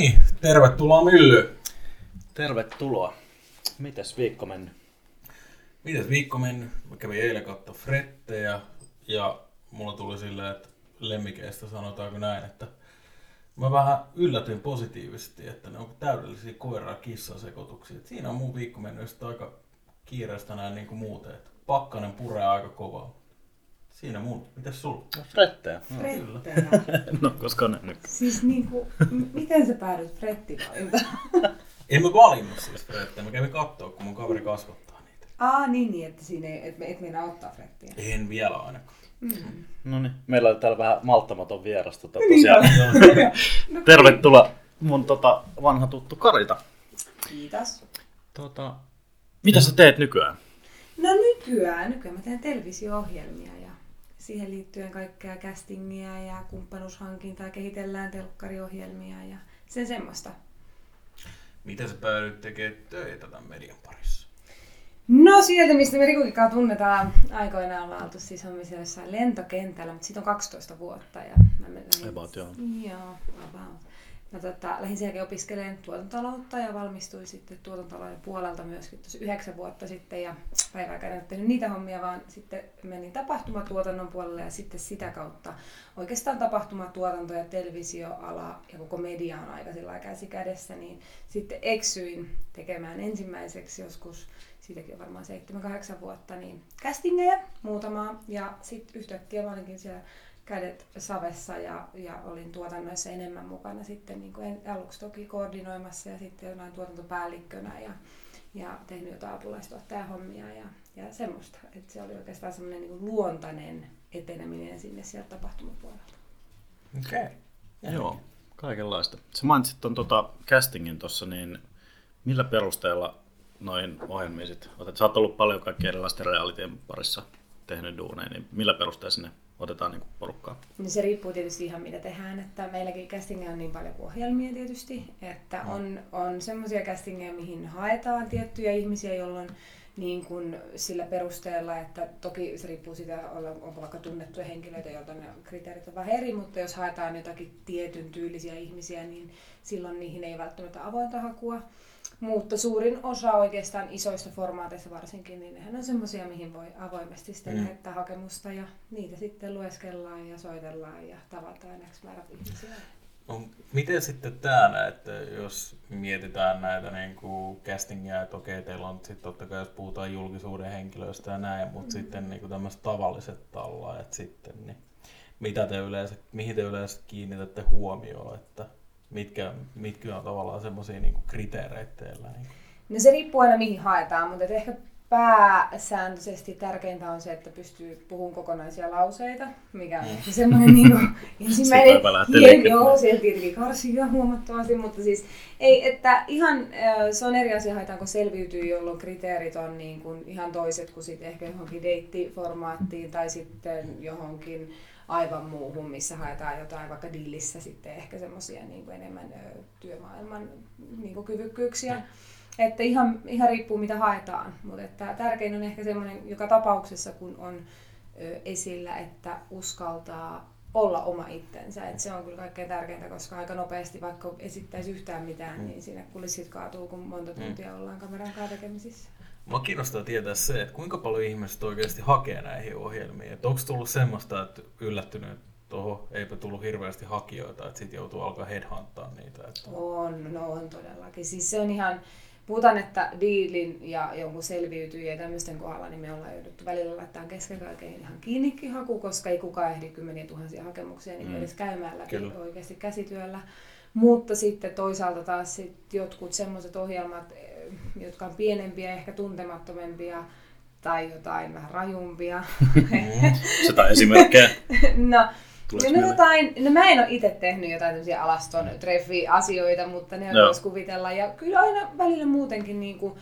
niin, tervetuloa Mylly. Tervetuloa. Mites viikko mennyt? Mites viikko mennyt? Mä kävin eilen katsoa frettejä ja mulla tuli silleen, että lemmikeistä sanotaanko näin, että mä vähän yllätyin positiivisesti, että ne on täydellisiä koira- ja kissasekoituksia. Et siinä on mun viikko mennyt aika kiireistä näin niin kuin muuten. että pakkanen puree aika kovaa. Siinä mun. Mitäs sulla? No, frettejä. No, Frettejä. no koska ne nyt. Siis niinku, m- miten sä päädyit frettivalintaan? En mä valinnut siis frettejä. Mä kävin kattoo, kun mun kaveri kasvattaa niitä. Aa, niin, niin, että siinä ei, et, et meinaa ottaa frettiä. En vielä ainakaan. Mm. No niin, meillä oli täällä vähän malttamaton vieras. Tota, Niin tosiaan. No, Tervetuloa mun tota, vanha tuttu Karita. Kiitos. Tota, mitä sä teet nykyään? No nykyään, nykyään mä teen televisio-ohjelmia siihen liittyen kaikkea castingia ja kumppanuushankintaa, kehitellään telkkariohjelmia ja sen semmoista. Miten sä päädyit tekemään töitä tämän median parissa? No sieltä, mistä me Rikukikaan tunnetaan, aikoinaan ollaan oltu siis hommissa jossain lentokentällä, mutta siitä on 12 vuotta. Ja mä lähdin, About, joo. Joo, about. Mä tota, lähdin sen jälkeen opiskelemaan tuotantotaloutta ja valmistuin sitten tuotantotalouden puolelta myöskin tuossa yhdeksän vuotta sitten. Ja päivääkään en tehnyt niitä hommia, vaan sitten menin tapahtumatuotannon puolelle ja sitten sitä kautta oikeastaan tapahtumatuotanto ja televisioala ja koko media on aika sillä käsi kädessä, niin sitten eksyin tekemään ensimmäiseksi joskus siitäkin on varmaan 7-8 vuotta, niin castingeja muutamaa. Ja sitten yhtäkkiä mä olinkin siellä kädet savessa ja, ja olin tuotannoissa enemmän mukana sitten niin kuin en, aluksi toki koordinoimassa ja sitten jonain tuotantopäällikkönä ja, ja tehnyt jotain apulaistuottajahommia ja, ja semmoista. Että se oli oikeastaan semmoinen niin kuin luontainen eteneminen sinne sieltä tapahtumapuolelta. Okei. Okay. Joo, kaikenlaista. Sä mainitsit ton tota castingin tuossa, niin millä perusteella noin ohjelmiin sit otet? Sä oot ollut paljon kaikkia erilaisten realitien parissa tehnyt duuneja, niin millä perusteella sinne otetaan niin porukkaa? Niin se riippuu tietysti ihan mitä tehdään, että meilläkin castingia on niin paljon kuin ohjelmia tietysti, että on, on semmoisia castingeja, mihin haetaan tiettyjä ihmisiä, jolloin niin kuin sillä perusteella, että toki se riippuu siitä, onko vaikka tunnettuja henkilöitä, joilta ne kriteerit on vähän eri, mutta jos haetaan jotakin tietyn tyylisiä ihmisiä, niin silloin niihin ei välttämättä avointa hakua. Mutta suurin osa oikeastaan isoista formaateista varsinkin, niin nehän on semmoisia, mihin voi avoimesti sitten Mm. lähettää hakemusta ja niitä sitten lueskellaan ja soitellaan ja tavataan X määrät ihmisiä. No, miten sitten tämä, että jos mietitään näitä niin kuin castingia, että okei, teillä on sitten totta kai, jos puhutaan julkisuuden henkilöistä ja näin, mutta mm-hmm. sitten niin kuin tämmöiset tavalliset tallaajat sitten, niin mitä te yleensä, mihin te yleensä kiinnitätte huomioon, että mitkä, mitkä on tavallaan semmoisia niin kriteereitä teillä? Niin No se riippuu aina mihin haetaan, mutta ehkä pääsääntöisesti tärkeintä on se, että pystyy puhumaan kokonaisia lauseita, mikä on Mm. ehkä semmoinen niin ensimmäinen voi lähteä hien-. Joo, siellä tietenkin karsia huomattavasti, mutta siis ei, että ihan se on eri asia haetaanko selviytyy, jolloin kriteerit on niin kuin ihan toiset kuin sitten ehkä johonkin deittiformaattiin tai sitten johonkin aivan muuhun, missä haetaan jotain vaikka dillissä sitten ehkä semmoisia niin kuin enemmän työmaailman niin kuin kyvykkyyksiä. Että ihan, ihan riippuu mitä haetaan, mutta että tärkein on ehkä semmoinen joka tapauksessa, kun on esillä, että uskaltaa olla oma itsensä. Et se on kyllä kaikkein tärkeintä, koska aika nopeasti vaikka esittäisi yhtään mitään, niin siinä kulissit kaatuu, kun monta tuntia ollaan kameran kanssa tekemisissä. Mua kiinnostaa tietää se, että kuinka paljon ihmiset oikeasti hakee näihin ohjelmiin. Että onko tullut semmoista, että yllättynyt, että toho, eipä tullut hirveästi hakijoita, että sitten joutuu alkaa headhunttaa niitä. Että... On, no on todellakin. Siis se on ihan, puhutaan, että diilin ja jonkun selviytyjien ja tämmöisten kohdalla, niin me ollaan jouduttu välillä laittaa kesken kaiken ihan kiinnikin haku, koska ei kukaan ehdi kymmeniä tuhansia hakemuksia niin Mm. edes käymään läpi Kyllä. oikeasti käsityöllä. Mutta sitten toisaalta taas sit jotkut semmoiset ohjelmat, jotka on pienempiä, ehkä tuntemattomempia tai jotain vähän rajumpia. Mm. Sitä esimerkkejä. no, Tuleeko No, no, jotain, no mä en ole itse tehnyt jotain tämmöisiä alaston treffi-asioita, mutta ne Joo. voisi kuvitella. Ja kyllä aina välillä muutenkin, niin kuin,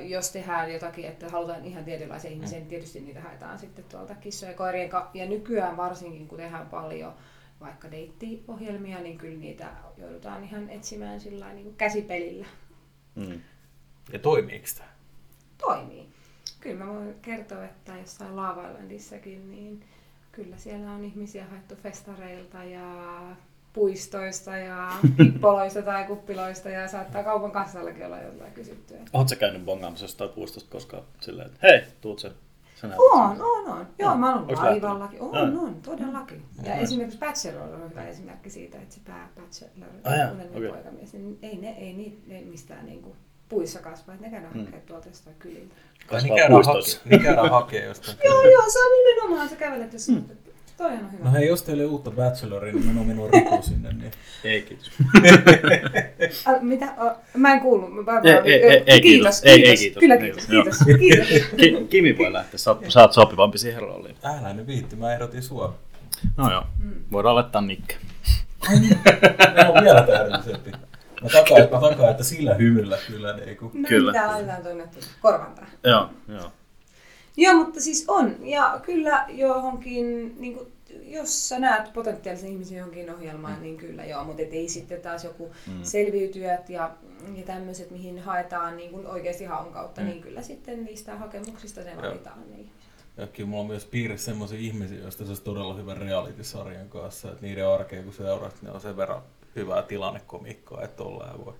jos tehdään jotakin, että halutaan ihan tietynlaisia ihmisiä, niin tietysti niitä haetaan sitten tuolta kissojen ja koirien ka- Ja nykyään varsinkin, kun tehdään paljon vaikka deittiohjelmia, niin kyllä niitä joudutaan ihan etsimään sillä niin kuin käsipelillä. Mm. Ja toimiiko tämä? Toimii. Kyllä mä voin kertoa, että jossain Laava Islandissakin, niin kyllä siellä on ihmisiä haettu festareilta ja puistoista ja pippoloista tai kuppiloista ja saattaa kaupan kassallakin olla jotain kysyttyä. Oletko sä käynyt bongaamassa jostain puistosta koskaan silleen, että hei, tuut sen? On, on, on. Joo, mä olen laivallakin. On, lähtenyt? on, todellakin. Ja esimerkiksi Bachelor on hyvä esimerkki siitä, että se pää Bachelor, Ah, jaa, okei. poikamies, niin ei ne, ei ne mistään niinku puissa kasva, että ne käydään Mm. hakea tuolta jostain kyliltä. Niin Kasvaa käydään, hake, niin käydään hakee jostain. Joo, joo, se on nimenomaan, sä kävelet jos mm. Toihan on hyvä. No hei, jos teillä ei uutta bacheloria, niin meno minun riku sinne. Niin. Ei, kiitos. Al, mitä? O, mä en kuullut. Mä vaan, Ei, ei, ei, ei, kiitos. Ei, ei, kiitos. Kyllä Ei, kiitos, kiitos, kiitos. Ki- Kimi voi lähteä, sä, oot- sä oot sopivampi siihen rooliin. Älä nyt viitti, mä ehdotin sua. No joo, voidaan laittaa Nikke. Ne on vielä täydellisempi. Mä takaan, mä takaan, että sillä hymyllä kyllä niin kuin. No, Kyllä. Tää laitetaan tuonne korvan päähän. Joo, joo. Joo, mutta siis on. Ja kyllä johonkin, niin kuin, jos sä näet potentiaalisen ihmisen johonkin ohjelmaan, niin kyllä joo. Mutta ei sitten taas joku Mm. selviytyjät ja, ja tämmöiset, mihin haetaan niin kuin oikeasti haun kautta, Mm. niin kyllä sitten niistä hakemuksista ne valitaan ne ihmiset. Ja kyllä mulla on myös piirissä semmoisia ihmisiä, joista se olisi todella hyvä reality-sarjan kanssa. Että niiden arkea kun seuraat, ne on sen verran hyvää tilannekomikkoa, että tolleen voi.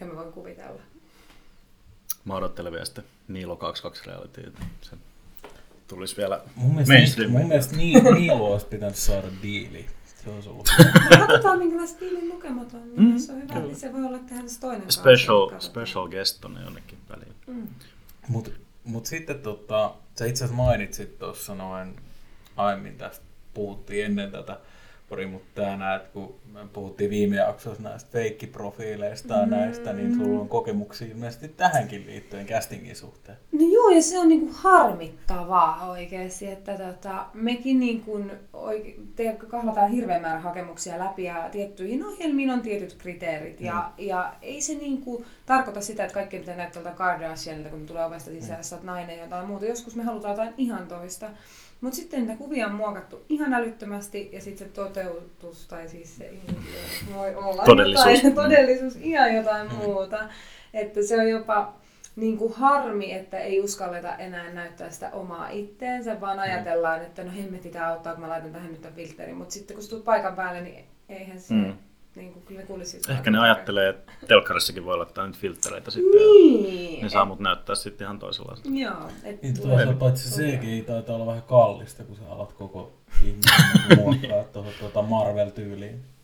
Ja mä voin kuvitella. Mä odottelen vielä sitten Niilo 22 reality, että se tulisi vielä Mun mielestä, mun mielestä Ni- Niilo olisi pitänyt saada diili. Se olisi ollut. Katsotaan minkälaista tiilin lukematon. Mm, Mm, jos on hyvä, kyllä. niin se voi olla tehdä se toinen kausi, special, katsotaan. special guest tonne jonnekin väliin. Mm. Mut, mut sitten tota, sä itse asiassa mainitsit tuossa noin aiemmin tästä, puhuttiin ennen tätä pari, mutta tää näet, kun me puhuttiin viime jaksossa näistä feikkiprofiileista ja näistä, niin sulla on kokemuksia ilmeisesti tähänkin liittyen castingin suhteen. No joo, ja se on niinku harmittavaa oikeasti, että tota, mekin niinku oike- te- kahlataan hirveän määrä hakemuksia läpi ja tiettyihin ohjelmiin on tietyt kriteerit. Ja, ja ei se niinku tarkoita sitä, että kaikki pitää näyttää tuolta Kardashianilta, kun tulee ovesta sisään, sä oot nainen ja jotain muuta. Joskus me halutaan jotain ihan toista. Mutta sitten niitä kuvia on muokattu ihan älyttömästi ja sitten se toteutus, tai siis se voi olla Todellisuus. jotain, todellisuus ihan jotain muuta. Että se on jopa niin kuin harmi, että ei uskalleta enää näyttää sitä omaa itteensä, vaan ajatellaan, että no hemmetti tää auttaa, kun mä laitan tähän nyt tämän filterin. Mutta sitten kun tulet paikan päälle, niin eihän se, Mm. Niin kuin, kyllä kuulisi Ehkä ne ajattelee, että telkkarissakin voi laittaa nyt filtreitä sitten. ja Niin. Ne saa mut näyttää sitten ihan toisenlaista. Joo. Et Niin toisaalta paitsi se CGI taitaa olla vähän kallista, kun sä alat koko ihmisen muokkaa tuohon tuota Marvel-tyyliin.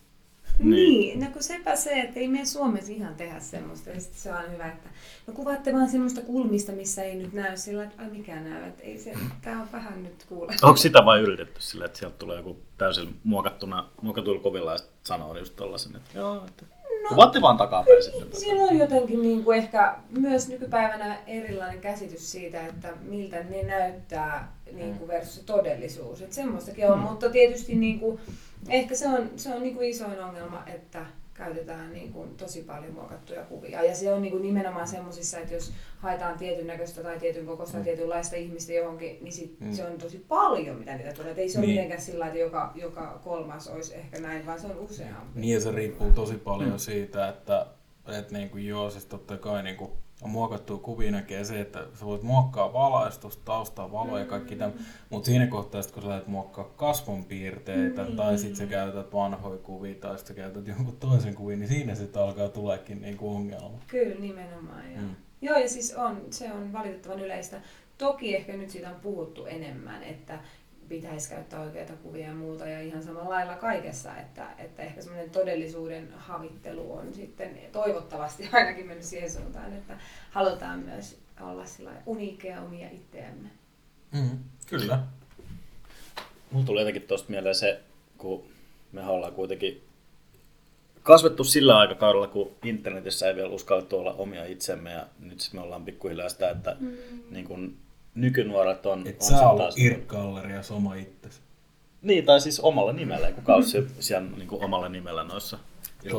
Niin, no kun sepä se, että ei me Suomessa ihan tehdä semmoista. Ja sitten se on hyvä, että no kuvaatte vaan semmoista kulmista, missä ei nyt näy sillä, että ai mikä näy. Että ei se, tää on vähän nyt kuule. Onko sitä vain yritetty sillä, että sieltä tulee joku täysin muokattuna, muokatuilla kovilla ja sanoo just tollasen, että joo, että No, kuvaatte vaan takapäin sitten. Siinä on jotenkin niin kuin ehkä myös nykypäivänä erilainen käsitys siitä, että miltä ne näyttää niin kuin versus se todellisuus. Että semmoistakin on, mutta tietysti niin kuin, ehkä se on, se on niin kuin isoin ongelma, että käytetään niin kuin tosi paljon muokattuja kuvia. Ja se on niin kuin nimenomaan semmoisissa, että jos haetaan tietyn näköistä tai tietyn kokoista tai tietynlaista ihmistä johonkin, niin sit Mm. se on tosi paljon, mitä niitä tulee. Et ei se ole Niin. mitenkään sillä että joka, joka kolmas olisi ehkä näin, vaan se on useampi. Niin ja se riippuu tosi paljon Mm. siitä, että et niinku joo, siis totta kai niinku muokattua kuvia näkee se, että sä voit muokkaa valaistusta, taustaa, valoa ja kaikki tämä, mutta siinä kohtaa, sit kun sä lähdet muokkaa kasvonpiirteitä, Mm. tai sitten sä käytät vanhoja kuvia, tai sitten sä käytät jonkun toisen kuvia, niin siinä sitten alkaa tuleekin niinku ongelma. Kyllä, nimenomaan. Joo. Mm. Mm. joo, ja siis on, se on valitettavan yleistä. Toki ehkä nyt siitä on puhuttu enemmän, että pitäisi käyttää oikeita kuvia ja muuta, ja ihan samalla lailla kaikessa, että, että ehkä semmoinen todellisuuden havittelu on sitten toivottavasti ainakin mennyt siihen suuntaan, että halutaan myös olla sillä uniikkeja omia itseämme. Mm, kyllä. Mulla tuli jotenkin tuosta mieleen se, kun me ollaan kuitenkin kasvettu sillä aikakaudella, kun internetissä ei vielä uskallettu olla omia itsemme ja nyt sitten me ollaan pikkuhiljaa sitä, että mm. niin kun nykynuoret on... Et on sä sit ollut Irk-galleria oma itsesi. Niin, tai siis omalla nimellä, ei kukaan ole siellä niin kuin omalla nimellä noissa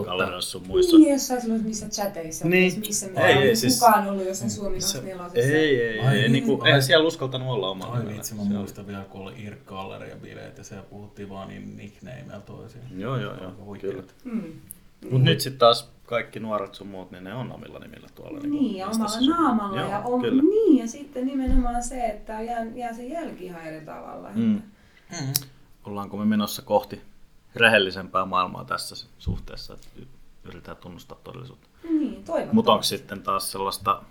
gallerioissa sun muissa. Niin, jos saisi ollut missä chateissa, Niin. missä Ei, ei, ei, ei, ei siis- kukaan ollut jossain Suomi Se, 24 ei, ei, Ai ei, niin, niin kuin, ai. eihän siellä uskaltanut olla omalla Ai nimellä. vitsi, mä Se on- muistan vielä, kun oli Irk-galleria bileet ja siellä puhuttiin vaan niin nicknameilla toisiin. Joo, joo, joo, kyllä. Mm. Mutta nyt sitten taas kaikki nuoret sun muut, niin ne on omilla nimillä tuolla. Niin, ja mistä omalla se naamalla. Joo, ja om... kyllä. Niin, ja sitten nimenomaan se, että jää, jää se jälki ihan eri tavalla. Mm. Mm. Ollaanko me menossa kohti rehellisempää maailmaa tässä suhteessa, että yritetään tunnustaa todellisuutta. Niin, toivottavasti. Mutta onko sitten taas sellaista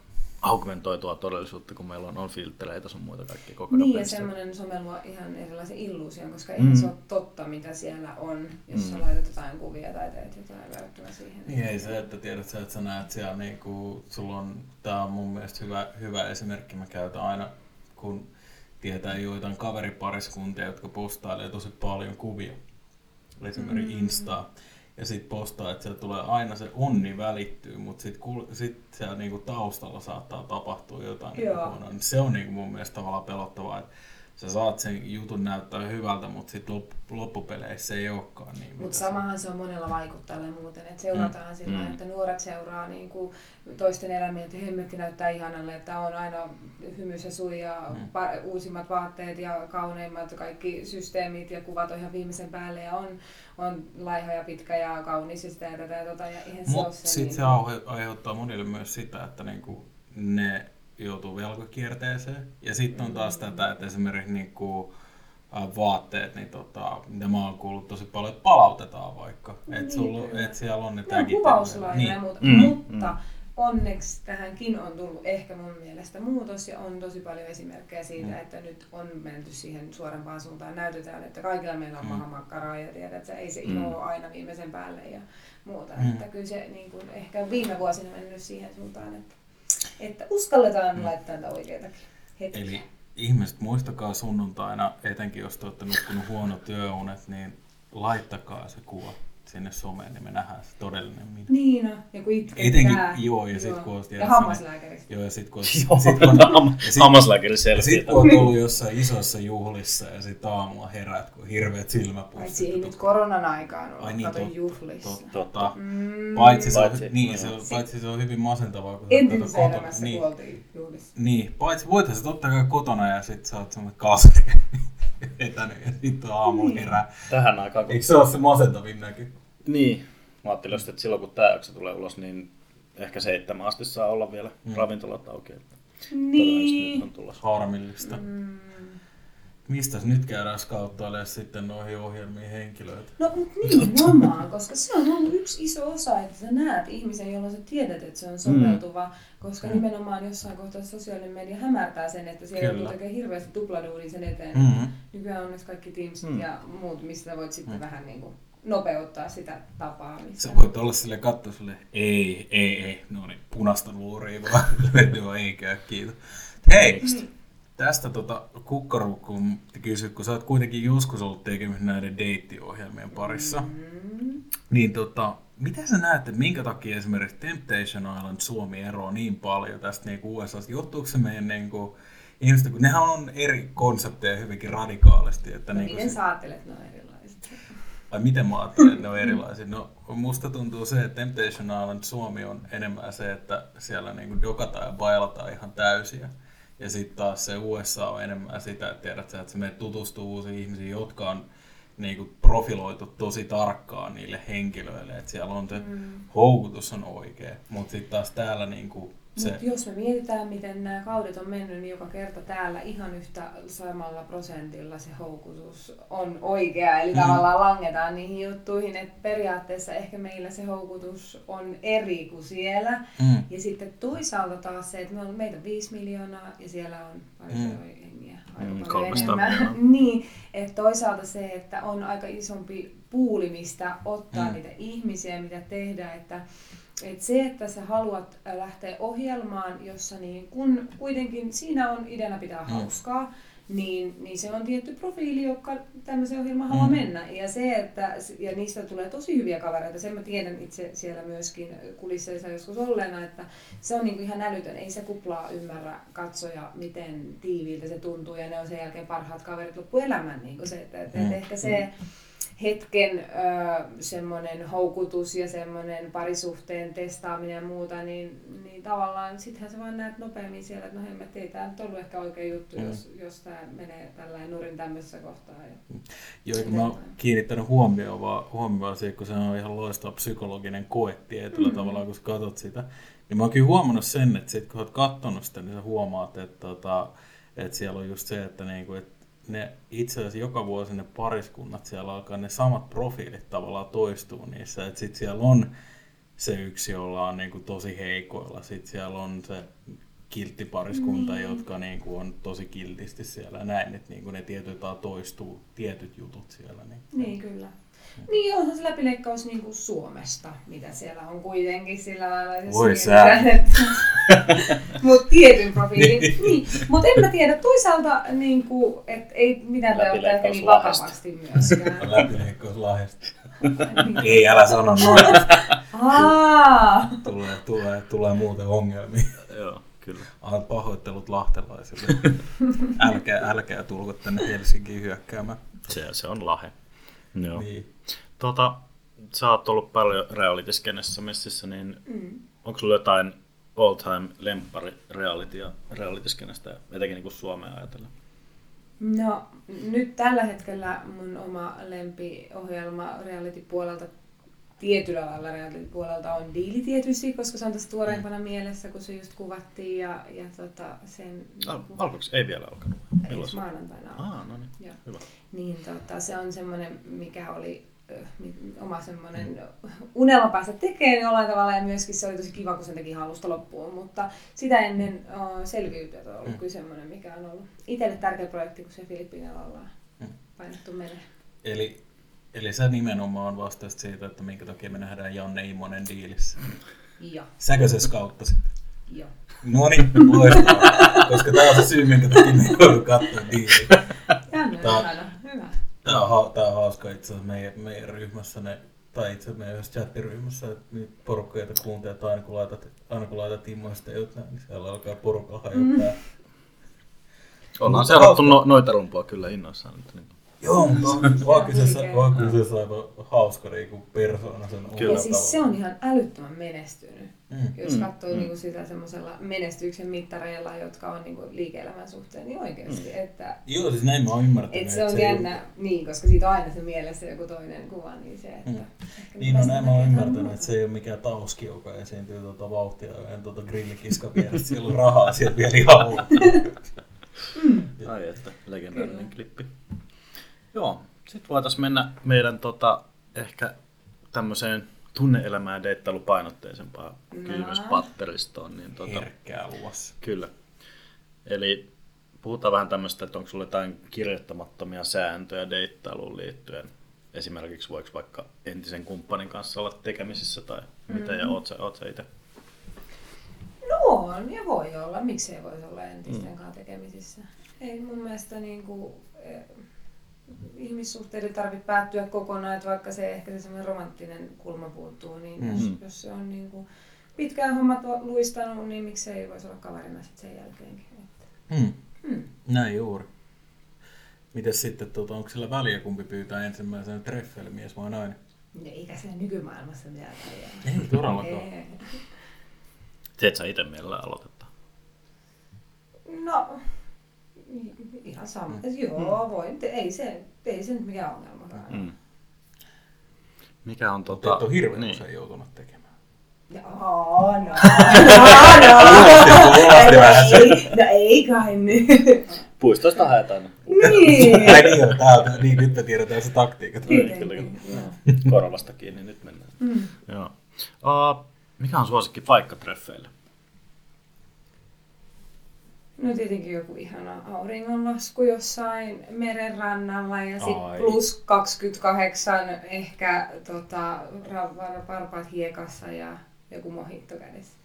augmentoitua todellisuutta, kun meillä on, on filtreitä sun muita kaikki koko ajan Niin, ja semmoinen some luo ihan erilaisen illuusion, koska Mm. eihän se ole totta, mitä siellä on, jos sä Mm. laitat jotain kuvia tai teet jotain verrattuna siihen. Niin ei se, että tiedät sä, että sä näet siellä niinku, sulla on, tää on mun mielestä hyvä, hyvä esimerkki, mä käytän aina, kun tietää joitain kaveripariskuntia, jotka postailee tosi paljon kuvia, esimerkiksi Mm. Instaa, ja sit postaa, että sieltä tulee aina se onni välittyy, mutta sit, kul- sit siellä niinku taustalla saattaa tapahtua jotain niinku huonoa. Niin se on niinku mun mielestä tavallaan pelottavaa, että sä saat sen jutun näyttää hyvältä, mutta sit lop- loppupeleissä se ei olekaan niin. mitä Mutta samahan se on monella vaikuttajalla ja muuten, että seurataan mm. sillä Mm. että nuoret seuraa niin kuin toisten elämiä, että hemmetti näyttää ihanalle, että on aina hymys ja sui ja Mm. pa- uusimmat vaatteet ja kauneimmat kaikki systeemit ja kuvat on ihan viimeisen päälle ja on, on laiha ja pitkä ja kaunis ja sitä ja tätä ja tota ja eihän se Mutta se sitten niin se aihe- aiheuttaa monille myös sitä, että niinku ne joutuu velkakierteeseen. Ja sitten on taas tätä, että esimerkiksi niinku, ä, vaatteet, niin tota, mitä mä oon kuullut tosi paljon, että palautetaan vaikka. Niin, että et siellä on ne tagit. kuvauslajeja Niin. ja muuta, Mm, mutta onneksi tähänkin on tullut ehkä mun mielestä muutos ja on tosi paljon esimerkkejä siitä, Mm. että nyt on menty siihen suorempaan suuntaan. Näytetään, että kaikilla meillä on Mm. mahamakkaraa ja tiedät, että ei se Mm. ilo ole aina viimeisen päälle ja muuta. Mm. Että kyllä se niin kuin, ehkä viime vuosina mennyt siihen suuntaan, että, että uskalletaan Mm. laittaa näitä oikeitakin hetkiä. Eli ihmiset, muistakaa sunnuntaina, etenkin jos te olette nukkunut huono työunet, niin laittakaa se kuva sinne someen, niin me nähdään se todellinen minä. Niin, no, ja kun itketään. Etenkin, joo, ja sit kun on Ja tiedät, hammaslääkäristä. Joo, ja sit kun, Joo, sit kun, sit- hammaslääkäri Ja selviää. sit kun on ollut jossain isossa juhlissa ja sit aamulla herät, kun hirveät silmäpussit. Paitsi ei nyt koronan aikaan ole, Ai niin, tot- juhlissa. Tot, tota, Mm. paitsi, se on, Paitsi- niin, no se joo. on, paitsi se on hyvin masentavaa, kun Entisessä kotona. elämässä Niin, kuoltiin juhlissa. niin, paitsi voit sä totta kai kotona ja sit sä oot semmoinen kasvi vetänyt ja sit on aamulla Niin. herää. Tähän aikaan. Eikö se ole se masentavin näky? Niin. Mä ajattelin että silloin kun tämä jakso tulee ulos, niin ehkä seitsemän asti saa olla vielä Mm. mm. ravintolat auki. Että Niin. Nyt on tulossa. Harmillista. Mm. Mistä nyt käydään skauttailemaan sitten noihin ohjelmiin henkilöitä? No mut nimenomaan, koska se on ollut yksi iso osa, että sä näet ihmisen, jolloin sä tiedät, että se on sopeutuva, koska Mm. nimenomaan jossain kohtaa sosiaalinen media hämärtää sen, että siellä Kyllä. joutuu tekemään hirveästi tupladuunin sen eteen. Mm-hmm. Nykyään onneksi kaikki Teamsit Mm. ja muut, mistä voit sitten Mm. vähän niin kuin nopeuttaa sitä tapaamista. Sä voit olla sille katsoa sille, ei, ei, ei, no niin, punaista luuria vaan, joo, ei käy, kiitos. Hei, tästä tota kukkarukkuun kysy, kun sä oot kuitenkin joskus ollut tekemisissä näiden deittiohjelmien parissa, Mm. niin tota, mitä sä näet, että minkä takia esimerkiksi Temptation Island Suomi eroaa niin paljon tästä niin USAsta? Johtuuko se meidän niin kuin, ihmistä, kun nehän on eri konsepteja hyvinkin radikaalisti. Että No, niin miten sä ajattelet, että ne on erilaiset? Ai miten mä ajattelen, että ne on erilaisia? No musta tuntuu se, että Temptation Island Suomi on enemmän se, että siellä niinku dokataan ja bailataan ihan täysiä. Ja sitten taas se USA on enemmän sitä, että tiedät sä, että se menet tutustuu uusiin ihmisiin, jotka on niinku profiloitu tosi tarkkaan niille henkilöille. Että siellä on se Mm. houkutus on oikea. Mutta sitten taas täällä niinku se... Mutta jos me mietitään, miten nämä kaudet on mennyt, niin joka kerta täällä ihan yhtä samalla prosentilla se houkutus on oikea. Eli Mm. tavallaan langetaan niihin juttuihin, että periaatteessa ehkä meillä se houkutus on eri kuin siellä. Mm, Ja sitten toisaalta taas se, että me on meitä 5 miljoonaa ja siellä on paljon Mm. mm. jengiä, aika Mm, paljon 300 enemmän. miljoonaa. niin, että toisaalta se, että on aika isompi puuli, mistä ottaa Mm. mm. niitä ihmisiä, mitä tehdään, että et se, että sä haluat äh, lähteä ohjelmaan, jossa niin kun kuitenkin siinä on ideana pitää Mm. hauskaa, niin, niin se on tietty profiili, joka tämmöisen ohjelmaan haluaa Mm. mennä. Ja, se, että, ja niistä tulee tosi hyviä kavereita. Sen mä tiedän itse siellä myöskin kulisseissa joskus olleena, että se on niinku ihan älytön. Ei se kuplaa ymmärrä katsoja, miten tiiviiltä se tuntuu. Ja ne on sen jälkeen parhaat kaverit loppuelämän. Niinku se, että, että Mm. ehkä se hetken ö, semmoinen houkutus ja semmoinen parisuhteen testaaminen ja muuta, niin, niin tavallaan sittenhän sä vaan näet nopeammin siellä, että no hemmet, ei tämä nyt ollut ehkä oikea juttu, Mm. mm. jos, jos tämä menee tällainen nurin tämmöisessä kohtaa. Ja... Joo, kun mä oon kiinnittänyt huomioon vaan, huomioon siihen, kun se on ihan loistava psykologinen koe tietyllä mm. tavalla, kun sä katsot sitä. Niin mä oon kyllä huomannut sen, että sit kun oot katsonut sitä, niin sä huomaat, että, tota, että siellä on just se, että, niinku, että ne itse asiassa joka vuosi ne pariskunnat siellä alkaa ne samat profiilit tavallaan toistuu niissä. Että sit siellä on se yksi, jolla on niinku tosi heikoilla. Sitten siellä on se kilttipariskunta, Niin. jotka niinku on tosi kiltisti siellä ja näin, että niinku ne tietyt toistuu tietyt jutut siellä. Niin. Niin, kyllä. Niin onhan se läpileikkaus niin kuin Suomesta, mitä siellä on kuitenkin sillä lailla. Voi sä. että- Mut tietyn profiilin. niin. Mutta en mä tiedä, toisaalta niin kuin, et ei mitään pitää ottaa ehkä niin Läpileikkaus vakavasti myöskään. Läpileikkaus lahjasta. Niin. Ei, älä sano noin. Aa, Tulee, tulee, tulee muuten ongelmia. Kyllä. Annat pahoittelut lahtelaisille. älkää, älkää tulko tänne Helsinkiin hyökkäämään. Se, se on lahe. Joo. Niin. Tota, sä oot ollut paljon reality-skenessä messissä, niin Mm. onko sulla jotain all time lemppari reality ja reality-skenestä, etenkin niin kuin Suomea ajatellen? No nyt tällä hetkellä mun oma lempiohjelma reality-puolelta, tietyllä lailla reality-puolelta on diili tietysti, koska se on tässä tuoreimpana mielessä, kun se just kuvattiin ja, ja tota, sen... Al- alkoiko? Ei vielä alkanut. Milloin se? maanantaina on. Aa, no niin. Joo. Hyvä. Niin tota, se on semmoinen, mikä oli oma semmoinen unelma päästä tekemään jollain tavalla ja myöskin se oli tosi kiva, kun sen teki halusta loppuun, mutta sitä ennen uh, selviytyjät on ollut Mm. kyllä semmoinen, mikä on ollut itselle tärkeä projekti, kun se Filippiinalla ollaan Mm. painettu menee. Eli, eli sä nimenomaan vastasit siitä, että minkä takia me nähdään Janne Immonen diilissä. Joo, Säkö se skauttasit? joo. No niin, loistavaa. Koska tää on se syy, minkä takia me joudun katsoa diiliä. Tää- on hyvä. Tää on, tää on hauska itse asiassa meidän, meidän ryhmässä, ne, tai itse asiassa meidän yhdessä chattiryhmässä, että niitä porukkoja, joita kuuntelee, että aina kun laitat, aina kun laitat Immoista jotain, niin siellä alkaa porukka hajottaa. Mm. Ollaan seurattu no, noita rumpua kyllä innoissaan. Nyt, niin. Joo, mutta on, Se vaan on kyseessä, kyseessä aivan hauska niinku persoona sen Kyllä. Ja siis se on ihan älyttömän menestynyt. Mm. Jos Mm, katsoo mm. niinku sitä semmoisella menestyksen mittareilla, jotka on niinku liike-elämän suhteen, niin oikeasti, Mm. että Joo, siis näin mä oon ymmärtänyt. Et se että on ei jännä, niin, koska siitä on aina se mielessä joku toinen kuva, niin se, että... Mm. ehkä Niin, no näin mä oon ymmärtänyt, että se ei ole mikään tauski, joka esiintyy tuota vauhtia ja tuota grillikiska vieressä. Siellä on rahaa siellä vielä ihan hullu. Ai että, legendaarinen Kyllä. klippi. Joo, sitten voitaisiin mennä meidän tota, ehkä tämmöiseen tunne-elämään ja deittailupainotteisempaan No. kysymyspatteristoon. Niin, tota, Herkkää luvassa. Kyllä. Eli puhutaan vähän tämmöistä, että onko sulla jotain kirjoittamattomia sääntöjä deittailuun liittyen. Esimerkiksi voiko vaikka entisen kumppanin kanssa olla tekemisissä tai mitä, ja oot sä, oot sä itse? No on ja voi olla, miksei voisi olla entisten kanssa tekemisissä. Ei mun mielestä niin kuin, eh, ihmissuhteiden tarvitse päättyä kokonaan, että vaikka se ehkä se semmoinen romanttinen kulma puuttuu, niin jos, Mhm. jos se on niin kuin pitkään hommat luistanut, niin miksei voisi olla kaverina sit sen jälkeenkin. Että, Hmm. hmm. Näin juuri. Mites sitten, tuota, onko sillä väliä, kumpi pyytää ensimmäisenä treffeille, mies vai nainen? No, eikä se nykymaailmassa mitään väliä. Ei todellakaan. Ei. Teet sä itse mielellään aloitetta? No, ihan sama. Mm. Joo, voin. Te- Ei se, ei se nyt mikään ongelmakaan. Mm. Mm. Mikä on Tota, et ole hirveän niin. usein joutunut tekemään. Joo, no, no, no. Vähän se. ei, no ei kai nyt. Puistoista haetaan. niin. Ai niin, joo, tää on, niin nyt me tiedetään se taktiikat. Niin, kyllä, kyllä. Korvasta kiinni, nyt mennään. Mm. Joo. Uh, mikä on suosikki paikka treffeille? No tietenkin joku ihana auringonlasku jossain meren rannalla ja sitten plus 28 ehkä tota, varpaat hiekassa ja joku mohitto kädessä.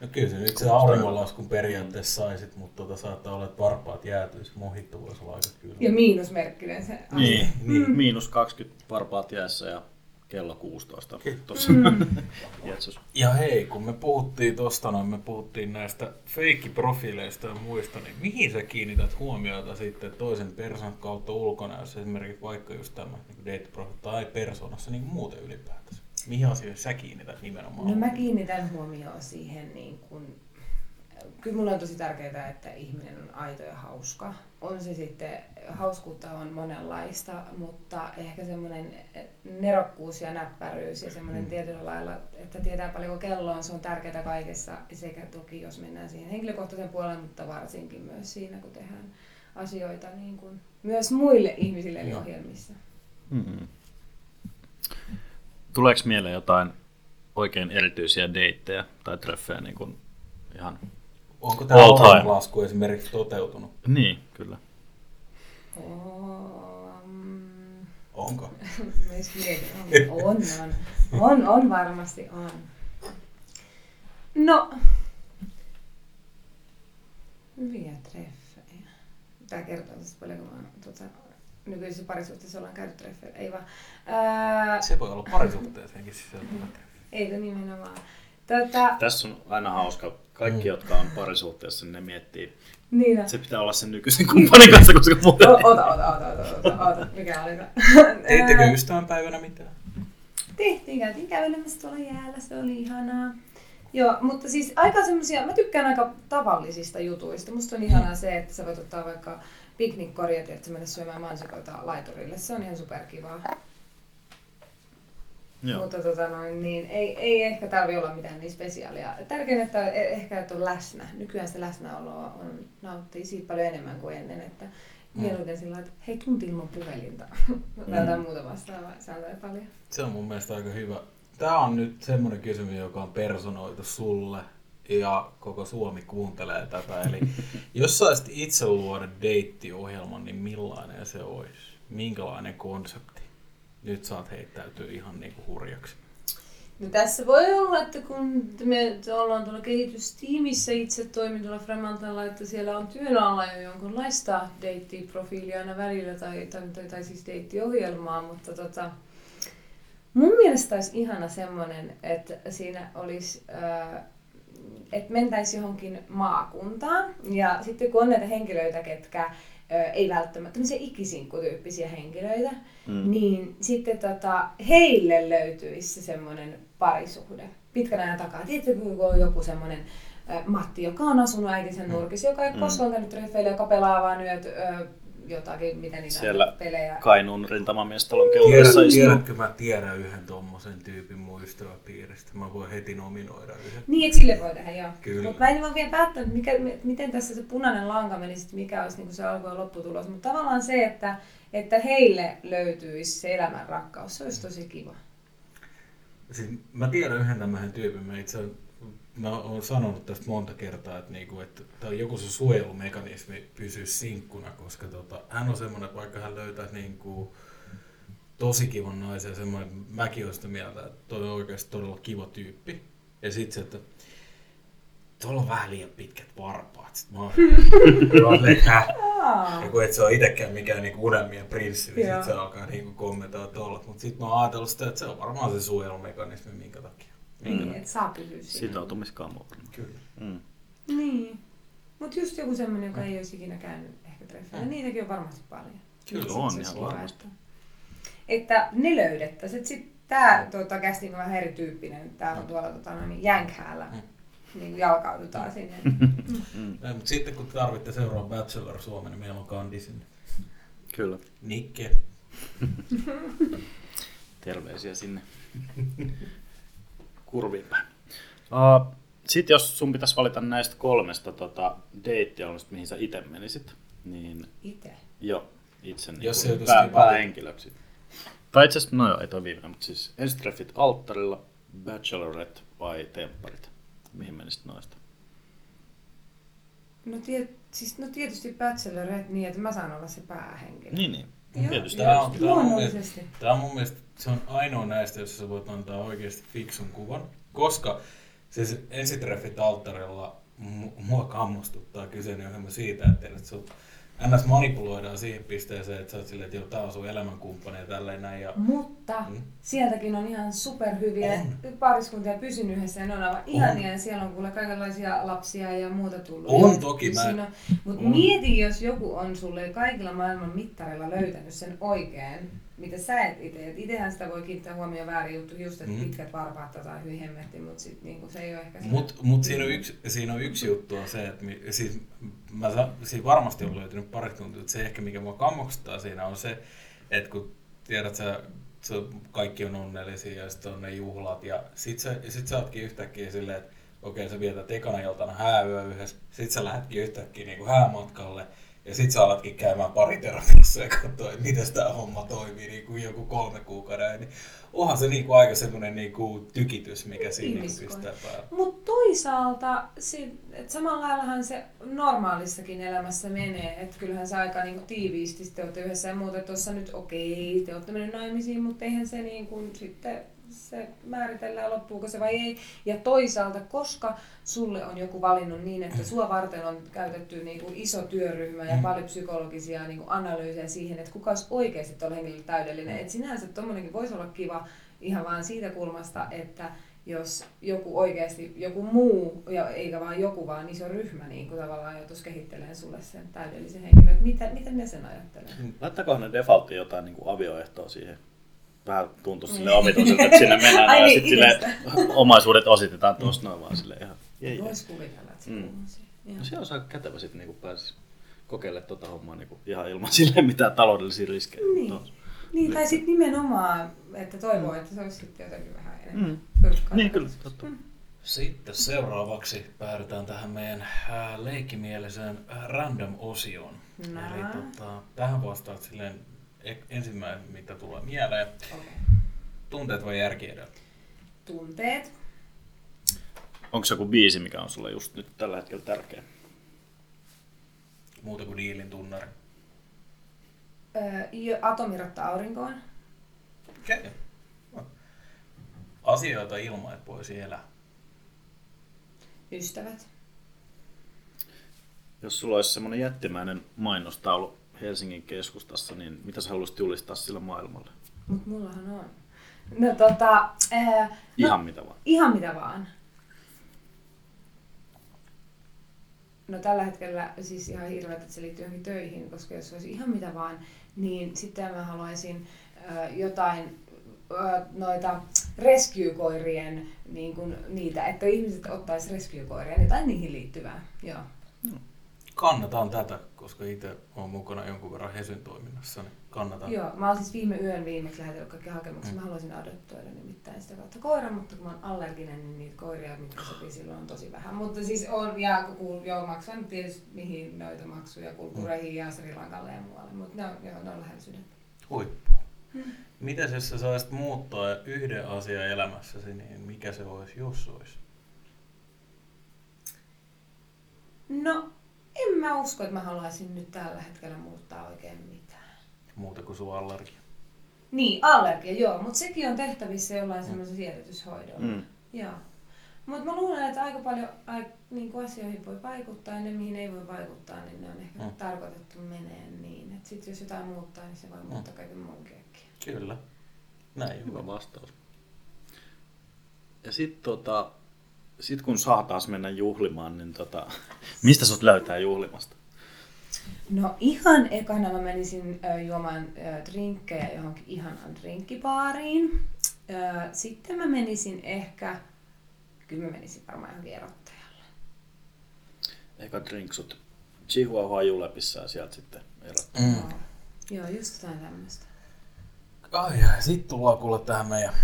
No kyllä se nyt se auringonlaskun periaatteessa saisit, mutta tota, saattaa olla, että varpaat jäätyisi. Mohittu voisi olla aika kyllä. Ja miinusmerkkinen se. Niin, niin. Miinus 20 varpaat jäässä ja kello 16 tuossa Mm. Ja hei, kun me puhuttiin tosta, noin me puhuttiin näistä feikkiprofiileista ja muista, niin mihin sä kiinnität huomiota sitten toisen persoonan kautta ulkonäössä, esimerkiksi vaikka just tämä niin date tai persoonassa niin kuin muuten ylipäätänsä? Mihin asioihin sä kiinnität nimenomaan? No mä kiinnitän huomioon siihen, niin kun, kyllä mulla on tosi tärkeää, että ihminen on aito ja hauska. On se sitten, hauskuutta on monenlaista, mutta ehkä semmoinen nerokkuus ja näppäryys ja semmoinen Mm. tietyllä lailla, että tietää paljonko kello on, se on tärkeää kaikessa. Sekä toki, jos mennään siihen henkilökohtaisen puoleen, mutta varsinkin myös siinä, kun tehdään asioita niin kuin myös muille ihmisille eli ohjelmissa. Mm-hmm. Tuleeko mieleen jotain oikein erityisiä deittejä tai treffejä niin kuin ihan Onko tämä All time. lasku esimerkiksi toteutunut? Niin, kyllä. Um, Onko? on, on, on, on, on, varmasti on. No, hyviä treffejä. Tämä kertoo tästä paljonko mä tuota, nykyisessä parisuhteessa ollaan käynyt treffeillä. Ei vaan. Ää, Se voi olla parisuhteeseenkin sisältyvä. eikö nimenomaan. Tota, Tässä on aina hauska. Kaikki, jotka on parisuhteessa, niin ne miettii, niin se pitää olla sen nykyisen kumppanin kanssa, koska muuten... O- Ota, ota, ota, ota, ota, ota. Mikä oli? Teittekö ystävänpäivänä mitään? Tehtiin, käytiin kävelemässä tuolla jäällä, se oli ihanaa. Joo, mutta siis aika semmosia, mä tykkään aika tavallisista jutuista. Musta on ihanaa se, että sä voit ottaa vaikka piknikkorjat ja että sä mennä syömään mansikoita laiturille. Se on ihan superkivaa. Joo. Mutta tota noin, niin ei, ei ehkä tarvi olla mitään niin spesiaalia. Tärkeintä, että e- ehkä että on läsnä. Nykyään se läsnäoloa on, nauttii siitä paljon enemmän kuin ennen. Että Mm. mieluiten sillä että hei tunti ilman puhelinta. Tai jotain muuta vastaavaa. Antaa paljon. Se on mun mielestä aika hyvä. Tämä on nyt semmoinen kysymys, joka on personoitu sulle ja koko Suomi kuuntelee tätä. Eli jos saisit itse luoda deittiohjelman, niin millainen se olisi? Minkälainen konsepti? Nyt saat heittäytyä ihan niinku hurjaksi. No tässä voi olla, että kun me ollaan tuolla kehitystiimissä, itse toimin tuolla Fremantalla, että siellä on työn alla jo jonkunlaista deittiprofiilia aina välillä tai, tai, tai, tai siis deittiohjelmaa, mutta tota, mun mielestä olisi ihana semmoinen, että siinä olisi, ää, että mentäisiin johonkin maakuntaan ja sitten kun on näitä henkilöitä, ketkä ei välttämättä tämmöisiä ikisinkutyyppisiä henkilöitä, mm. niin sitten tota, heille löytyisi se semmoinen parisuhde pitkän ajan takaa. Tiedätkö, kun on joku semmoinen Matti, joka on asunut äitisen nurkissa, joka ei Mm. koskaan käynyt treffeillä, joka pelaa vaan yöt ö, jotakin, mitä niitä Siellä pelejä. Kainuun rintamamiestalon keulassa Tiedät, istuu. tiedätkö, mä tiedän yhden tommosen tyypin mun ystäväpiiristä. Mä voin heti nominoida yhden. Niin, että sille voi tehdä, joo. Kyllä. Mutta mä en vaan vielä päättänyt, mikä, miten tässä se punainen lanka menisi, että mikä olisi niinku se alku- ja lopputulos. Mutta tavallaan se, että, että heille löytyisi se elämän rakkaus, se olisi tosi kiva. Siis mä tiedän yhden tämmöisen tyypin, mä itse mä oon sanonut tästä monta kertaa, että, niinku, että tää on joku se suojelumekanismi pysyä sinkkuna, koska tota, hän on semmoinen, että vaikka hän löytää niinku, tosi kivan naisen ja semmoinen, mäkin olen sitä mieltä, että toi on oikeasti todella kiva tyyppi. Ja sit se, että tuolla on vähän liian pitkät varpaat. Sitten mä oon? Ja kun et se ole itsekään mikään niinku unelmien prinssi, niin Joo. sit se alkaa niinku kommentoida tuolla. Mutta sitten mä oon ajatellut sitä, että se on varmaan se suojelumekanismi, minkä takia. Minkä Niin, että saa pysyä siinä. Sitoutumiskamo varmaan. Kyllä. Mm. Niin. Mutta just joku semmoinen, joka ei olisi ikinä käynyt ehkä treffeillä. Niitäkin on varmasti paljon. Kyllä Sit on ihan varmasti. Että, ne löydettäisiin. Että sitten tämä tuota, casting on vähän erityyppinen. Tää on tuolla tota, no, niin Jänkhäällä. Mm. Niin jalkaudutaan sinne. Ei, mutta sitten kun tarvitte seuraavan Bachelor Suomen, niin meillä on kandi sinne. Kyllä. Nikke. Terveisiä sinne. Kurviin päin. Uh, Sitten jos sun pitäisi valita näistä kolmesta tota, deittialueesta, mihin sä itse menisit, niin Itse. jo itse niin Jos kuin pää, päähenkilöksi. Tai itse asiassa, no joo, ei toi viimeinen, mutta siis ensitreffit alttarilla, bachelorette vai tempparit? Mihin menisit noista? No, tiet, siis, no tietysti Bachelorette niin, että mä saan olla se päähenkilö. Niin, niin. Joo, Tietysti. Tää on, tää, on mun mielestä, tää on mun mielestä se on ainoa näistä, jossa sä voit antaa oikeasti fiksun kuvan. Koska siis ensitreffit alttarilla mu- mua kammostuttaa kyseinen ohjelma siitä, että, että sut ns. manipuloidaan siihen pisteeseen, että sä oot silleen, että joo, tää on sun elämänkumppani ja tälleen näin. Ja Mutta Mm. sieltäkin on ihan superhyviä On. pariskuntia pysynyt yhdessä ja ne on aivan ihania ja siellä on kuule kaikenlaisia lapsia ja muuta tullut. On Ja toki, mä- siinä on- Mut on. mieti, jos joku on sulle kaikilla maailman mittareilla löytänyt sen oikein, mitä sä et itse. Et Itehän sitä voi kiinnittää huomioon väärin juttu, just että Mm. pitkät varpaat tai hyvin hemmetti, mutta sit niinku se ei ole ehkä se. Mut, mut siinä, on yksi, siinä on yksi juttu on se, että mi, siis, mä, siinä varmasti on löytynyt parit tuntia, että se ehkä mikä mua kammoksettaa siinä on se, että kun tiedät sä, sä kaikki on onnellisia ja sitten on ne juhlat ja sit sä, sit sä ootkin yhtäkkiä silleen, että okei sä vietät ekana iltana hääyö yhdessä, sit sä lähdetkin yhtäkkiä niinku häämatkalle Ja sit sä alatkin käymään pariterapiassa ja katsoa, että miten tämä homma toimii niin kuin joku kolme kuukauden. Niin onhan se niin kuin aika semmoinen niin kuin tykitys, mikä siinä niin pistää päälle. Mutta toisaalta, sit, et samalla laillahan se normaalissakin elämässä menee. Että kyllähän se aika niin kuin, tiiviisti te olette yhdessä ja muuta. Tuossa nyt okei, te olette mennyt naimisiin, mutta eihän se niin kuin, sitten se määritellään, loppuuko se vai ei. Ja toisaalta, koska sulle on joku valinnut niin, että sua varten on käytetty niin kuin iso työryhmä ja mm. paljon psykologisia niin kuin analyysejä siihen, että kuka olisi oikeasti tuolla henkilöllä täydellinen. Että sinänsä tuommoinenkin voisi olla kiva ihan vaan siitä kulmasta, että jos joku oikeasti, joku muu, ja eikä vaan joku, vaan iso ryhmä niin kuin tavallaan joutuisi kehittelemään sulle sen täydellisen henkilön. Mitä, miten ne sen ajattelee? Laittakohan ne defaultti jotain niin kuin avioehtoa siihen? Vähän tuntuu sille niin. omituiselta, että sinne mennään Ai, ja niin, sitten omaisuudet ositetaan tuosta noin vaan sille ihan. Voisi kuvitella, että se mm. No se on aika kätevä sitten niin pääsisi kokeilemaan tuota hommaa niin kuin ihan ilman sille mitään taloudellisia riskejä. Niin, niin tai sitten nimenomaan, että toivoo, että se olisi sitten jotenkin vähän enemmän mm. Niin kyllä, totta. Mm. Sitten seuraavaksi päädytään tähän meidän leikkimieliseen random-osioon. Eli tota, tähän vastaat silleen ensimmäinen, mitä tulee mieleen. Okay. Tunteet vai järki edellä? Tunteet. Onko se joku biisi, mikä on sulle just nyt tällä hetkellä tärkeä? Muuta kuin diilin tunnari. Öö, atomirotta aurinkoon. Okei. Okay. Asioita ilman, että voisi elää. Ystävät. Jos sulla olisi semmoinen jättimäinen mainostaulu Helsingin keskustassa, niin mitä sä haluaisit julistaa sillä maailmalle? Mut mullahan on. No tota... Ää, no, ihan mitä vaan. Ihan mitä vaan. No tällä hetkellä siis ihan hirveät, että se liittyy johonkin töihin, koska jos olisi ihan mitä vaan, niin sitten mä haluaisin äh, jotain äh, noita rescue-koirien, niin kuin niitä, että ihmiset ottaisi rescue-koiria, jotain niihin liittyvää. Joo. Kannatan tätä, koska itse olen mukana jonkun verran Hesyn toiminnassa, niin kannatan. Joo, mä olen siis viime yön viimeksi lähetellyt kaikki hakemukset. Mm. Mä haluaisin adoptoida nimittäin sitä kautta koiran, mutta kun mä oon allerginen, niin niitä koiria, mitkä sopii silloin on tosi vähän. Mutta siis on, ja kun joo, maksan tietysti mihin noita maksuja, kulkureihin mm. ja Sri Lankalle ja muualle, mutta ne on, joo, ne on lähellä sydäntä. Huippu. Miten jos sä saisit muuttaa yhden asian elämässäsi, niin mikä se olisi, jos olisi? No, en mä usko, että mä haluaisin nyt tällä hetkellä muuttaa oikein mitään. Muuta kuin sun allergia. Niin, allergia, joo, mutta sekin on tehtävissä jollain mm. semmoisen siedätyshoidolla. Mm. Joo. Mutta mä luulen, että aika paljon ai, niin kuin asioihin voi vaikuttaa ja ne, mihin ei voi vaikuttaa, niin ne on ehkä mm. tarkoitettu menee niin. Että sit jos jotain muuttaa, niin se voi muuttaa mm. kaiken muunkin. Kyllä. Näin hyvä vastaus. Ja sitten tota, sit kun saa taas mennä juhlimaan, niin tota, mistä sut löytää juhlimasta? No ihan ekana mä menisin äh, juomaan äh, drinkkejä johonkin ihanan drinkkibaariin. Äh, sitten mä menisin ehkä, kyllä mä menisin varmaan johonkin erottajalle. Eka drinksut Chihuahua Julepissa ja sieltä sitten erottajalle. Mm. Joo. Joo, just jotain tämmöistä. Ai, ja sitten tullaan kuulla tähän meidän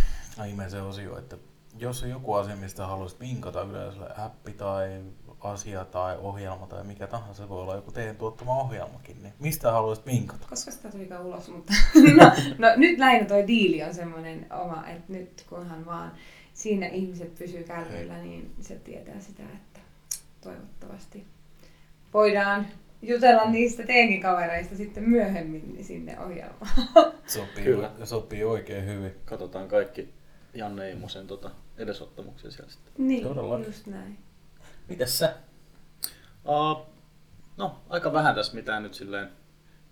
ihmeeseen osioon, että jos on joku asia, mistä haluaisit vinkata yleisölle, appi tai asia tai ohjelma tai mikä tahansa, se voi olla joku teidän tuottama ohjelmakin, niin mistä haluaisit vinkata? Koska sitä tulikaan ulos, mutta no, no, nyt lähinnä toi diili on semmoinen oma, että nyt kunhan vaan siinä ihmiset pysyy kärryillä, niin se tietää sitä, että toivottavasti voidaan jutella niistä teidänkin kavereista sitten myöhemmin sinne ohjelmaan. Sopii, Kyllä. sopii oikein hyvin. Katsotaan kaikki Janne Imosen tota, edesottamuksia siellä sitten. Niin, Todella. just näin. Mitäs sä? Uh, no, aika vähän tässä mitään nyt silleen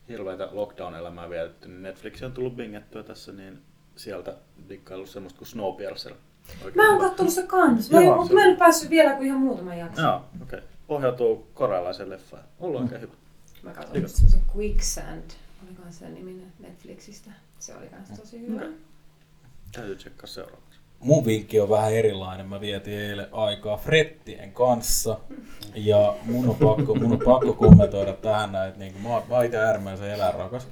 hirveätä lockdown-elämää vietetty, niin Netflix on tullut bingettyä tässä, niin sieltä dikkailu semmoista kuin Snowpiercer. Oikein mä oon kattonut se kans, mä, Joo, mutta mä en päässyt vielä kuin ihan muutama jakso. Joo, okei. Okay. Pohjautuu korealaisen leffaan. Ollut oikein hyvä. Mä katsoin semmoisen Quicksand, olikohan se niminen Netflixistä. Se oli kans tosi hyvä. Okay. Täytyy tsekkaa seuraavaksi. Mun vinkki on vähän erilainen. Mä vietin eilen aikaa Frettien kanssa. Ja mun on pakko, mun on pakko kommentoida tähän näin, että niin mä, mä itse äärimmäisen eläinrakas.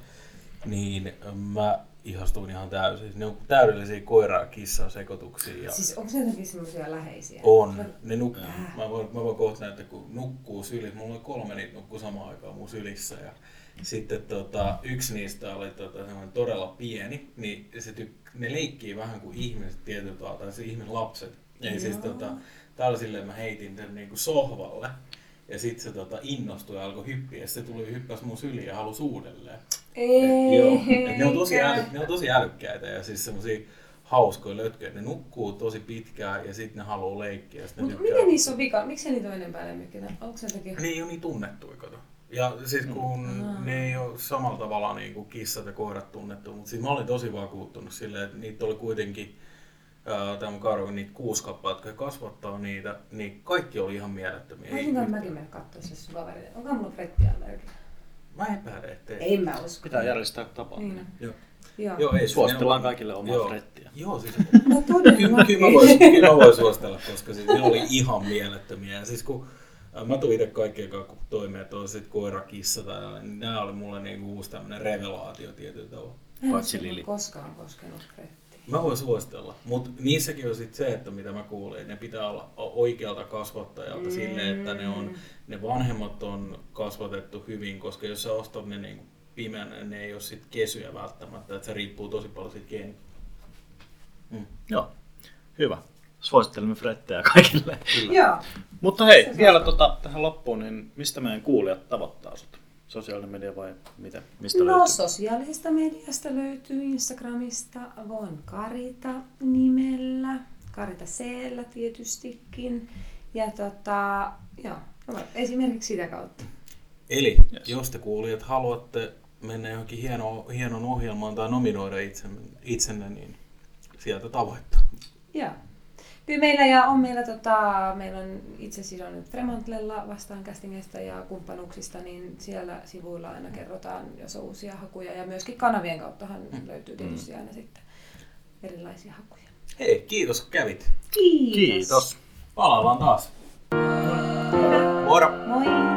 niin mä ihastuin ihan täysin. Ne on täydellisiä koira ja kissa sekoituksia. Ja Siis onko se jotenkin semmoisia läheisiä? on. Ne nukkuu. Äh. Mä voin, mä voin kohta näyttää, kun nukkuu sylissä. Mulla oli kolme niitä nukkuu samaan aikaan mun sylissä. Ja sitten tota, yksi niistä oli tota, todella pieni, niin se tyk- ne leikkii vähän kuin ihmiset tietyllä tavalla, tai se ihmisen lapset. Ja siis Joo. tota, tää oli silleen, mä heitin sen niinku sohvalle. Ja sitten se tota, innostui ja alkoi hyppiä. Ja se tuli hyppäs mun syliin ja halusi uudelleen. Ei, Joo. Et ne, on tosi äly, ne on tosi älykkäitä ja siis semmosia hauskoja lötköjä. Ne nukkuu tosi pitkään ja sitten ne haluaa leikkiä. Mutta miten niissä on vika? Miksi niitä on enempää lemmikkinä? Onko sen takia? Ne ei ole niin tunnettuja, kato. Ja siis kun Mm. ne ei ole samalla tavalla niin kuin kissat ja koirat tunnettu, mutta siis mä olin tosi vakuuttunut silleen, että niitä oli kuitenkin tämä karvi, niitä kuusi kappaletta, jotka kasvattaa niitä, niin kaikki oli ihan mielettömiä. Ei Voisinko mäkin mennä katsoa se sun kaverille? Onko mulla frettiallergia? Mä epäilen, ettei. Ei mä usko. Pitää järjestää tapaaminen. Niin. Joo. Joo. Joo, ei, Suositellaan on- kaikille omaa Joo. frettiä. Joo, siis No Kyllä, kyllä, mä voin, kyllä mä voin suositella, koska siis ne oli ihan mielettömiä. Ja siis kun mä tulin itse kaikkien kanssa kun toimeen, että on sit koira, kissa tai niin nämä oli mulle niinku uusi tämmönen revelaatio tietyllä tavalla. Mä en Paitsi ole Lili. koskaan koskenut frettiä. Mä voin suositella, mutta niissäkin on sit se, että mitä mä kuulin, ne pitää olla oikealta kasvattajalta mm. silleen, että ne, on, ne vanhemmat on kasvatettu hyvin, koska jos sä ostat ne niinku pimeänä, ne ei ole sit kesyjä välttämättä, että se riippuu tosi paljon siitä. Mm. Joo, hyvä. Suosittelemme frettejä kaikille. Joo. Mutta hei, Se vielä tota, tähän loppuun, niin mistä meidän kuulijat tavoittaa sut? Sosiaalinen media vai miten? Mistä No löytyy? sosiaalisesta mediasta löytyy Instagramista Von Karita nimellä. Karita c tietystikin. Ja tota, joo, no, esimerkiksi sitä kautta. Eli Yes. yes. jos te kuulijat haluatte mennä johonkin hieno, hienon ohjelmaan tai nominoida itsenne, itsenne niin sieltä tavoittaa. Joo. Kyllä meillä ja on meillä, tota, meillä on itse siis nyt Fremantlella vastaan castingeista ja kumppanuksista, niin siellä sivuilla aina kerrotaan, jos on uusia hakuja ja myöskin kanavien kauttahan mm. löytyy tietysti aina sitten erilaisia hakuja. Hei, kiitos kun kävit. Kiitos. kiitos. Palaillaan taas. Moro. Moi.